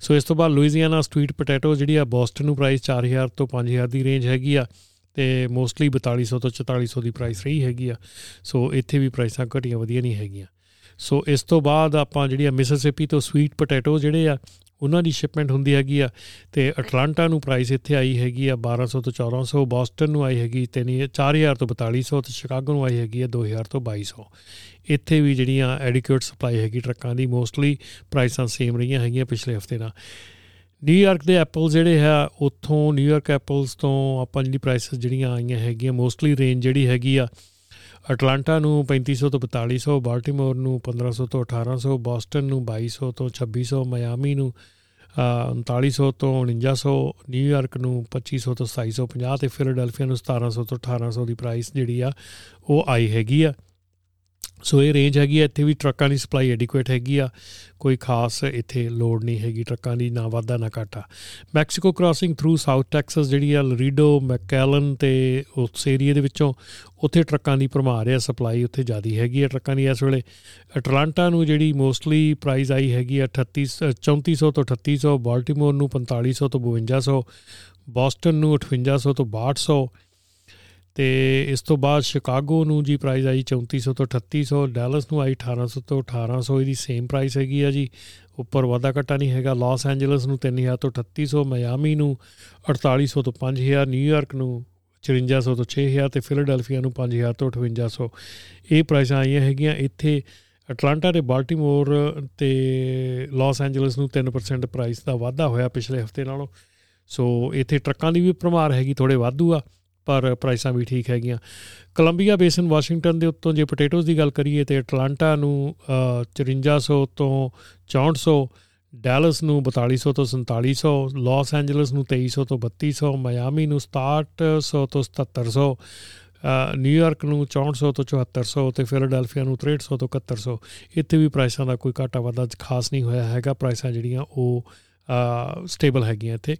ਸੋ ਇਸ ਤੋਂ ਬਾਅਦ ਲੁਈਜ਼ੀਆਨਾ ਸਟਰੀਟ ਪੋਟੈਟੋ ਜਿਹੜੀ ਆ, ਬੋਸਟਨ ਨੂੰ ਪ੍ਰਾਈਸ 4000 ਤੋਂ 5000 ਦੀ ਰੇਂਜ ਹੈਗੀ ਆ। ਤੇ ਮੋਸਟਲੀ 4200 ਤੋਂ 4400 ਦੀ ਪ੍ਰਾਈਸ ਰਹੀ ਹੈਗੀ ਆ। ਸੋ ਇੱਥੇ ਵੀ ਪ੍ਰਾਈਸਾਂ ਘਟੀਆਂ ਵਧੀਆ ਨਹੀਂ ਹੈਗੀਆਂ। ਸੋ ਇਸ ਤੋਂ ਬਾਅਦ ਆਪਾਂ ਜਿਹੜੀ ਆ ਮਿਸਿਸਿਪੀ ਤੋਂ ਸਵੀਟ ਪੋਟੈਟੋ ਜਿਹੜੇ ਆ, ਉਹਨਾਂ ਦੀ ਸ਼ਿਪਮੈਂਟ ਹੁੰਦੀ ਹੈਗੀ ਆ ਤੇ ਅਟਲਾਂਟਾ ਨੂੰ ਪ੍ਰਾਈਸ ਇੱਥੇ ਆਈ ਹੈਗੀ ਆ 1200 ਤੋਂ 1400 ਬੋਸਟਨ ਨੂੰ ਆਈ ਹੈਗੀ 4000 ਤੋਂ 4200 ਤੇ ਸ਼ਿਕਾਗੋ ਨੂੰ ਆਈ ਹੈਗੀ ਆ 2000 ਤੋਂ 2200 ਇੱਥੇ ਵੀ ਜਿਹੜੀਆਂ ਐਡਿਕੁਏਟ ਸਪਲਾਈ ਹੈਗੀ ਟਰੱਕਾਂ ਦੀ ਮੋਸਟਲੀ ਪ੍ਰਾਈਸਾਂ ਸੇਮ ਰਹੀਆਂ ਹੈਗੀਆਂ ਪਿਛਲੇ ਹਫ਼ਤੇ ਨਾਲ। ਨਿਊਯਾਰਕ ਦੇ ਐਪਲ ਜਿਹੜੇ ਹੈ ਉੱਥੋਂ ਨਿਊਯਾਰਕ ਐਪਲਸ ਤੋਂ ਆਪਾਂ ਜਿਹੜੀ ਪ੍ਰਾਈਸਸ ਜਿਹੜੀਆਂ ਆਈਆਂ ਹੈਗੀਆਂ ਮੋਸਟਲੀ ਰੇਂਜ ਜਿਹੜੀ ਹੈਗੀ ਆ ਅਟਲਾਂਟਾ ਨੂੰ 3500 ਤੋਂ 4200 ਬਾਲਟਿਮੋਰ ਨੂੰ 1500 ਤੋਂ 1800 ਬੋਸਟਨ ਨੂੰ 2200 ਤੋਂ 2600 ਮਿਆਮੀ ਨੂੰ 3900 ਤੋਂ 4900 ਨਿਊਯਾਰਕ ਨੂੰ 2500 ਤੋਂ 2750 ਤੇ ਫਿਲਾਡੈਲਫੀਆ ਨੂੰ 1700 ਤੋਂ 1800 ਦੀ ਪ੍ਰਾਈਸ ਜਿਹੜੀ ਆ, ਉਹ ਆਈ ਹੈਗੀ ਆ। ਸੋ ਇਹ ਰੇਂਜ ਹੈਗੀ ਆ, ਇੱਥੇ ਵੀ ਟਰੱਕਾਂ ਦੀ ਸਪਲਾਈ ਐਡਿਕੁਏਟ ਹੈਗੀ ਆ। ਕੋਈ ਖਾਸ ਇੱਥੇ ਲੋਡ ਨਹੀਂ ਹੈਗੀ ਟਰੱਕਾਂ ਦੀ, ਨਾ ਵਾਧਾ, ਨਾ ਘਾਟਾ। Mexico crossing through south Texas ਜਿਹੜੀ ਆ ਲਰੀਡੋ ਮੈਕੈਲਨ ਤੇ ਉਸ ਏਰੀਆ ਦੇ ਵਿੱਚੋਂ ਉੱਥੇ ਟਰੱਕਾਂ ਦੀ ਭਰਮਾਰ ਆ ਸਪਲਾਈ ਉੱਥੇ ਜ਼ਿਆਦੀ ਹੈਗੀ ਆ ਟਰੱਕਾਂ ਦੀ ਇਸ ਵੇਲੇ। ਅਟਲਾਂਟਾ ਨੂੰ ਜਿਹੜੀ ਮੋਸਟਲੀ ਪ੍ਰਾਈਸ ਆਈ ਹੈਗੀ ਆ 38 3400 ਤੋਂ 3800 ਬਾਲਟਿਮੋਰ ਨੂੰ 4500 ਤੋਂ 5200 ਬੋਸਟਨ ਨੂੰ 5800 ਤੋਂ 6200 ਤੇ ਇਸ ਤੋਂ ਬਾਅਦ ਸ਼ਿਕਾਗੋ ਨੂੰ ਜੀ ਪ੍ਰਾਈਸ ਆਈ 3400 ਤੋਂ 3800 ਡੈਲਸ ਨੂੰ ਆਈ 1800 ਤੋਂ 1800 ਇਹਦੀ ਸੇਮ ਪ੍ਰਾਈਸ ਹੈਗੀ ਆ ਜੀ। ਉੱਪਰ ਵਾਧਾ ਘਟਾ ਨਹੀਂ ਹੈਗਾ। ਲਾਸ ਐਂਜਲਸ ਨੂੰ 3000 ਤੋਂ 3800 ਮਿਆਮੀ ਨੂੰ 4800 ਤੋਂ 5000 ਨਿਊਯਾਰਕ ਨੂੰ 5400 ਤੋਂ 6000 ਤੇ ਫਿਲਾਡੈਲਫੀਆ ਨੂੰ 5000 ਤੋਂ 5800 ਇਹ ਪ੍ਰਾਈਸਾਂ ਆਈਆਂ ਹੈਗੀਆਂ। ਇੱਥੇ ਅਟਲਾਂਟਾ ਤੇ ਬਾਲਟਿਮੋਰ ਤੇ ਲਾਸ ਐਂਜਲਸ ਨੂੰ 3% ਪ੍ਰਾਈਸ ਦਾ ਵਾਧਾ ਹੋਇਆ ਪਿਛਲੇ ਹਫ਼ਤੇ ਨਾਲੋਂ। ਸੋ ਇੱਥੇ ਟਰੱਕਾਂ ਦੀ ਵੀ ਪ੍ਰਮਾਰ ਹੈਗੀ ਥੋੜੇ ਵਾਧੂ ਆ। ਪਰ ਪ੍ਰਾਈਸਾਂ ਵੀ ਠੀਕ ਹੈਗੀਆਂ। ਕੋਲੰਬੀਆ ਬੇਸਨ ਵਾਸ਼ਿੰਗਟਨ ਦੇ ਉੱਤੋਂ ਜੇ ਪੋਟੇਟੋਜ਼ ਦੀ ਗੱਲ ਕਰੀਏ ਤੇ ਅਟਲਾਂਟਾ ਨੂੰ 5400 ਤੋਂ 6400 ਡੈਲਸ ਨੂੰ 4200 ਤੋਂ 4700 ਲਾਸ ਐਂਜਲਸ ਨੂੰ 2300 ਤੋਂ 3200 ਮਿਆਮੀ ਨੂੰ 6700 ਤੋਂ 7700 ਨਿਊਯਾਰਕ ਨੂੰ 6400 ਤੋਂ 7400 ਤੇ ਫਿਲਾਡੈਲਫੀਆ ਨੂੰ 6300 ਤੋਂ 7100 ਇੱਥੇ ਵੀ ਪ੍ਰਾਈਸਾਂ ਦਾ ਕੋਈ ਘਾਟਾ ਵਾਧਾ ਖਾਸ ਨਹੀਂ ਹੋਇਆ ਹੈਗਾ। ਪ੍ਰਾਈਸਾਂ ਜਿਹੜੀਆਂ ਉਹ ਸਟੇਬਲ ਹੈਗੀਆਂ ਇੱਥੇ।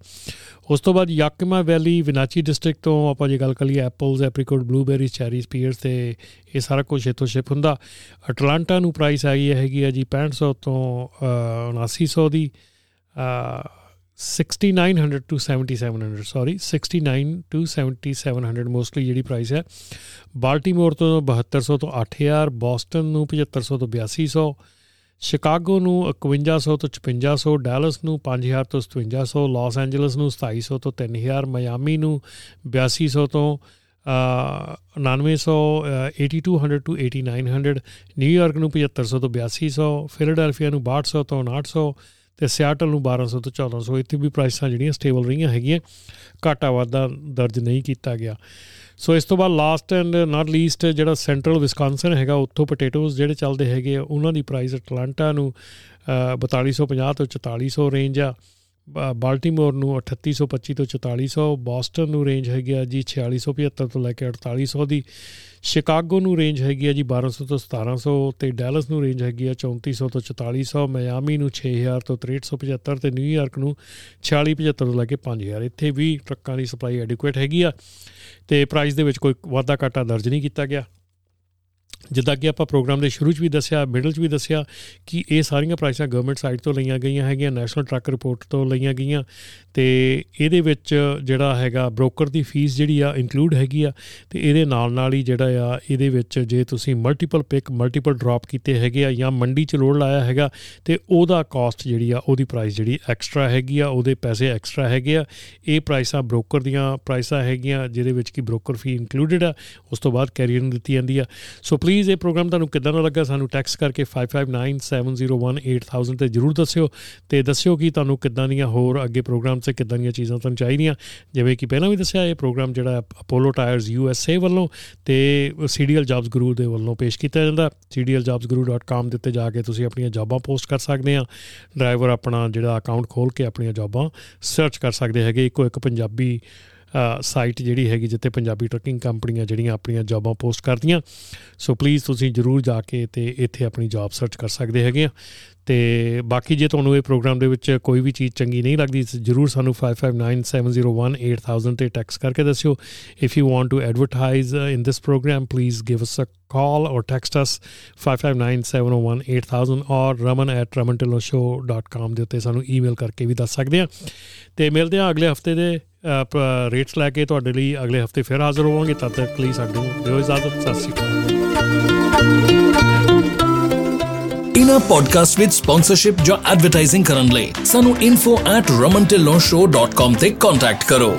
ਉਸ ਤੋਂ ਬਾਅਦ ਯਾਕਿਮਾ ਵੈਲੀ, ਵਿਨਾਚੀ ਡਿਸਟ੍ਰਿਕਟ ਤੋਂ ਆਪਾਂ ਜੇ ਗੱਲ ਕਰੀਏ apples apricot blueberries cherries pears ਤੇ ਇਹ ਸਾਰਾ ਕੁਝ ਇੱਥੋਂ ਸ਼ਿਪ ਹੁੰਦਾ। ਅਟਲਾਂਟਾ ਨੂੰ ਪ੍ਰਾਈਸ ਆਈ ਹੈਗੀ ਹੈ ਜੀ 6500 ਤੋਂ 7900 ਦੀ 6900 ਟੂ 7700 ਸੌਰੀ 69 ਟੂ 7700 ਮੋਸਟਲੀ ਜਿਹੜੀ ਪ੍ਰਾਈਸ ਹੈ। ਬਾਲਟਿਮੋਰ ਤੋਂ 7200 ਤੋਂ 8000 ਬੋਸਟਨ ਨੂੰ 7500 ਤੋਂ 8200 ਸ਼ਿਕਾਗੋ ਨੂੰ 5100 ਤੋਂ 5600 ਡੈਲਸ ਨੂੰ 5000 ਤੋਂ 5700 ਲਾਸ ਐਂਜਲਸ ਨੂੰ 2700 ਤੋਂ 3000 ਮਿਆਮੀ ਨੂੰ 8200 ਤੋਂ 9900 8200 ਟੂ 8900 ਨਿਊਯਾਰਕ ਨੂੰ 7500 ਤੋਂ 8200 ਫਿਲਾਡੈਲਫੀਆ ਨੂੰ 6200 ਤੋਂ 900 ਤੇ ਸਿਆਟਲ ਨੂੰ 1200 ਤੋਂ 1400 ਇੱਥੇ ਵੀ ਪ੍ਰਾਈਸਾਂ ਜਿਹੜੀਆਂ ਸਟੇਬਲ ਰਹੀਆਂ ਹੈਗੀਆਂ, ਘਾਟਾ ਵਾਧਾ ਦਰਜ ਨਹੀਂ ਕੀਤਾ ਗਿਆ। ਸੋ ਇਸ ਤੋਂ ਬਾਅਦ ਲਾਸਟ ਐਂਡ ਨਾਟ ਲੀਸਟ ਜਿਹੜਾ ਸੈਂਟਰਲ ਵਿਸਕਾਂਸਨ ਹੈਗਾ, ਉੱਥੋਂ ਪੋਟੇਟੋਜ਼ ਜਿਹੜੇ ਚੱਲਦੇ ਹੈਗੇ ਆ, ਉਹਨਾਂ ਦੀ ਪ੍ਰਾਈਸ ਅਟਲਾਂਟਾ ਨੂੰ 4250 ਤੋਂ 4400 ਰੇਂਜ ਆ। ਬਾਲਟਿਮੋਰ ਨੂੰ 3825 ਤੋਂ 4400 ਬੋਸਟਨ ਨੂੰ ਰੇਂਜ ਹੈਗੀ ਆ ਜੀ 4675 ਤੋਂ ਲੈ ਕੇ 4800 ਦੀ, ਸ਼ਿਕਾਗੋ ਨੂੰ ਰੇਂਜ ਹੈਗੀ ਆ ਜੀ 1200 ਤੋਂ 1700 ਤੇ ਡੈਲਸ ਨੂੰ ਰੇਂਜ ਹੈਗੀ ਆ 3400 ਤੋਂ 4400 ਮਿਆਮੀ ਨੂੰ 6000 ਤੋਂ 6375 ਤੇ ਨਿਊਯਾਰਕ ਨੂੰ 4675 ਤੋਂ ਲੈ ਕੇ 5000 ਇੱਥੇ ਵੀ ਟਰੱਕਾਂ ਦੀ ਸਪਲਾਈ ਐਡਿਕੁਏਟ ਹੈਗੀ ਆ ਤੇ ਪ੍ਰਾਈਸ ਦੇ ਵਿੱਚ ਕੋਈ ਵਾਧਾ ਘਾਟਾ ਦਰਜ ਨਹੀਂ ਕੀਤਾ ਗਿਆ। ਜਿੱਦਾਂ ਕਿ ਆਪਾਂ ਪ੍ਰੋਗਰਾਮ ਦੇ ਸ਼ੁਰੂ 'ਚ ਵੀ ਦੱਸਿਆ ਮਿਡਲ 'ਚ ਵੀ ਦੱਸਿਆ ਕਿ ਇਹ ਸਾਰੀਆਂ ਪ੍ਰਾਈਸਾਂ ਗਵਰਨਮੈਂਟ ਸਾਈਟ ਤੋਂ ਲਈਆਂ ਗਈਆਂ ਹੈਗੀਆਂ ਨੈਸ਼ਨਲ ਟਰੱਕ ਰਿਪੋਰਟ ਤੋਂ ਲਈਆਂ ਗਈਆਂ ਤੇ ਇਹਦੇ ਵਿੱਚ ਜਿਹੜਾ ਹੈਗਾ ਬ੍ਰੋਕਰ ਦੀ ਫੀਸ ਜਿਹੜੀ ਆ ਇਨਕਲੂਡ ਹੈਗੀ ਆ ਤੇ ਇਹਦੇ ਨਾਲ ਨਾਲ ਹੀ ਜਿਹੜਾ ਆ ਇਹਦੇ ਵਿੱਚ ਜੇ ਤੁਸੀਂ ਮਲਟੀਪਲ ਪਿਕ ਮਲਟੀਪਲ ਡ੍ਰੌਪ ਕੀਤੇ ਹੈਗੇ ਆ ਜਾਂ ਮੰਡੀ 'ਚ ਲੋਡ ਲਾਇਆ ਹੈਗਾ ਤੇ ਉਹਦਾ ਕਾਸਟ ਜਿਹੜੀ ਆ ਉਹਦੀ ਪ੍ਰਾਈਸ ਜਿਹੜੀ ਐਕਸਟਰਾ ਹੈਗੀ ਆ, ਉਹਦੇ ਪੈਸੇ ਐਕਸਟਰਾ ਹੈਗੇ ਆ। ਇਹ ਪ੍ਰਾਈਸਾਂ ਬ੍ਰੋਕਰ ਦੀਆਂ ਪ੍ਰਾਈਸਾਂ ਹੈਗੀਆਂ ਜਿਹਦੇ ਵਿੱਚ ਕਿ ਬ੍ਰੋਕਰ ਫੀ ਇਨਕਲੂਡਡ ਆ, ਉਸ ਤੋਂ ਬਾਅਦ ਕੈਰੀਅਰ ਨੂੰ ਦਿੱਤੀ ਜਾਂਦੀ ਆ। ਸੋ ਪਲੀਜ਼ ਇਹ ਪ੍ਰੋਗਰਾਮ ਤੁਹਾਨੂੰ ਕਿੱਦਾਂ ਦਾ ਲੱਗਾ ਸਾਨੂੰ ਟੈਕਸਟ ਕਰਕੇ 5597018000 ਤੇ ਜਰੂਰ ਦੱਸਿਓ ਤੇ ਦੱਸਿਓ ਕਿ ਤੁਹਾਨੂੰ ਕਿੱਦਾਂ ਦੀਆਂ ਹੋਰ ਅੱਗੇ ਪ੍ਰੋਗਰਾਮ ਤੇ ਕਿੱਦਾਂ ਦੀਆਂ ਚੀਜ਼ਾਂ ਤੁਹਾਨੂੰ ਚਾਹੀਦੀਆਂ। ਜਿਵੇਂ ਕਿ ਪਹਿਲਾਂ ਵੀ ਦੱਸਿਆ, ਇਹ ਪ੍ਰੋਗਰਾਮ ਜਿਹੜਾ ਅਪੋਲੋ ਟਾਇਰਸ ਯੂਐਸਏ ਵੱਲੋਂ ਤੇ ਸੀਡੀਐਲ ਜੌਬਸ ਗੁਰੂ ਦੇ ਵੱਲੋਂ ਪੇਸ਼ ਕੀਤਾ ਜਾਂਦਾ। Cdljobsguru.com ਦੇ ਉੱਤੇ ਜਾ ਕੇ ਤੁਸੀਂ ਆਪਣੀਆਂ ਜੌਬਾਂ ਪੋਸਟ ਕਰ ਸਕਦੇ ਆ। ਡਰਾਈਵਰ ਆਪਣਾ ਜਿਹੜਾ ਅਕਾਊਂਟ ਖੋਲ ਕੇ ਆਪਣੀਆਂ ਜੌਬਾਂ ਸਰਚ ਕਰ ਸਕਦੇ ਹੈਗੇ। ਇੱਕੋ ਇੱਕ ਪੰਜਾਬੀ ਸਾਈਟ ਜਿਹੜੀ ਹੈਗੀ ਜਿੱਥੇ ਪੰਜਾਬੀ ਟਰਕਿੰਗ ਕੰਪਨੀਆਂ ਜਿਹੜੀਆਂ ਆਪਣੀਆਂ ਜੌਬਾਂ ਪੋਸਟ ਕਰਦੀਆਂ। ਸੋ ਪਲੀਜ਼ ਤੁਸੀਂ ਜਰੂਰ ਜਾ ਕੇ ਤੇ ਇੱਥੇ ਆਪਣੀ ਜੌਬ ਸਰਚ ਕਰ ਸਕਦੇ ਹੈਗੇ ਆ। ਤੇ ਬਾਕੀ ਜੇ ਤੁਹਾਨੂੰ ਇਹ ਪ੍ਰੋਗਰਾਮ ਦੇ ਵਿੱਚ ਕੋਈ ਵੀ ਚੀਜ਼ ਚੰਗੀ ਨਹੀਂ ਲੱਗਦੀ ਜਰੂਰ ਸਾਨੂੰ 5597018000 ਤੇ ਟੈਕਸਟ ਕਰਕੇ ਦੱਸਿਓ। If you want to advertise in this program please give us a call or text us 5597018000 or raman@ramantilloshow.com ਦੇ ਉੱਤੇ ਸਾਨੂੰ ਈਮੇਲ ਕਰਕੇ ਵੀ ਦੱਸ ਸਕਦੇ ਆ। ਤੇ ਮਿਲਦੇ ਆ ਅਗਲੇ ਹਫ਼ਤੇ ਦੇ ਰੇਟਸ ਲੈ ਕੇ ਤੁਹਾਡੇ ਲਈ ਅਗਲੇ ਹਫ਼ਤੇ ਫਿਰ ਹਾਜ਼ਰ ਹੋਵਾਂਗੇ। ਤਦ ਤੱਕ ਲਈ ਸਾਨੂੰ ਦਿਓ ਇਜਾਜ਼ਤ। ਸਤਿ ਸ਼੍ਰੀ ਅਕਾਲ। ਇਨਾ ਪੋਡਕਾਸਟ ਵਿੱਚ ਸਪਾਂਸਰਸ਼ਿਪ ਜਾਂ ਐਡਵਰਟਾਈਜ਼ਿੰਗ ਕਰਨ ਲਈ ਸਾਨੂੰ info@ramantillonshow.com ਤੇ ਕੰਟੈਕਟ ਕਰੋ।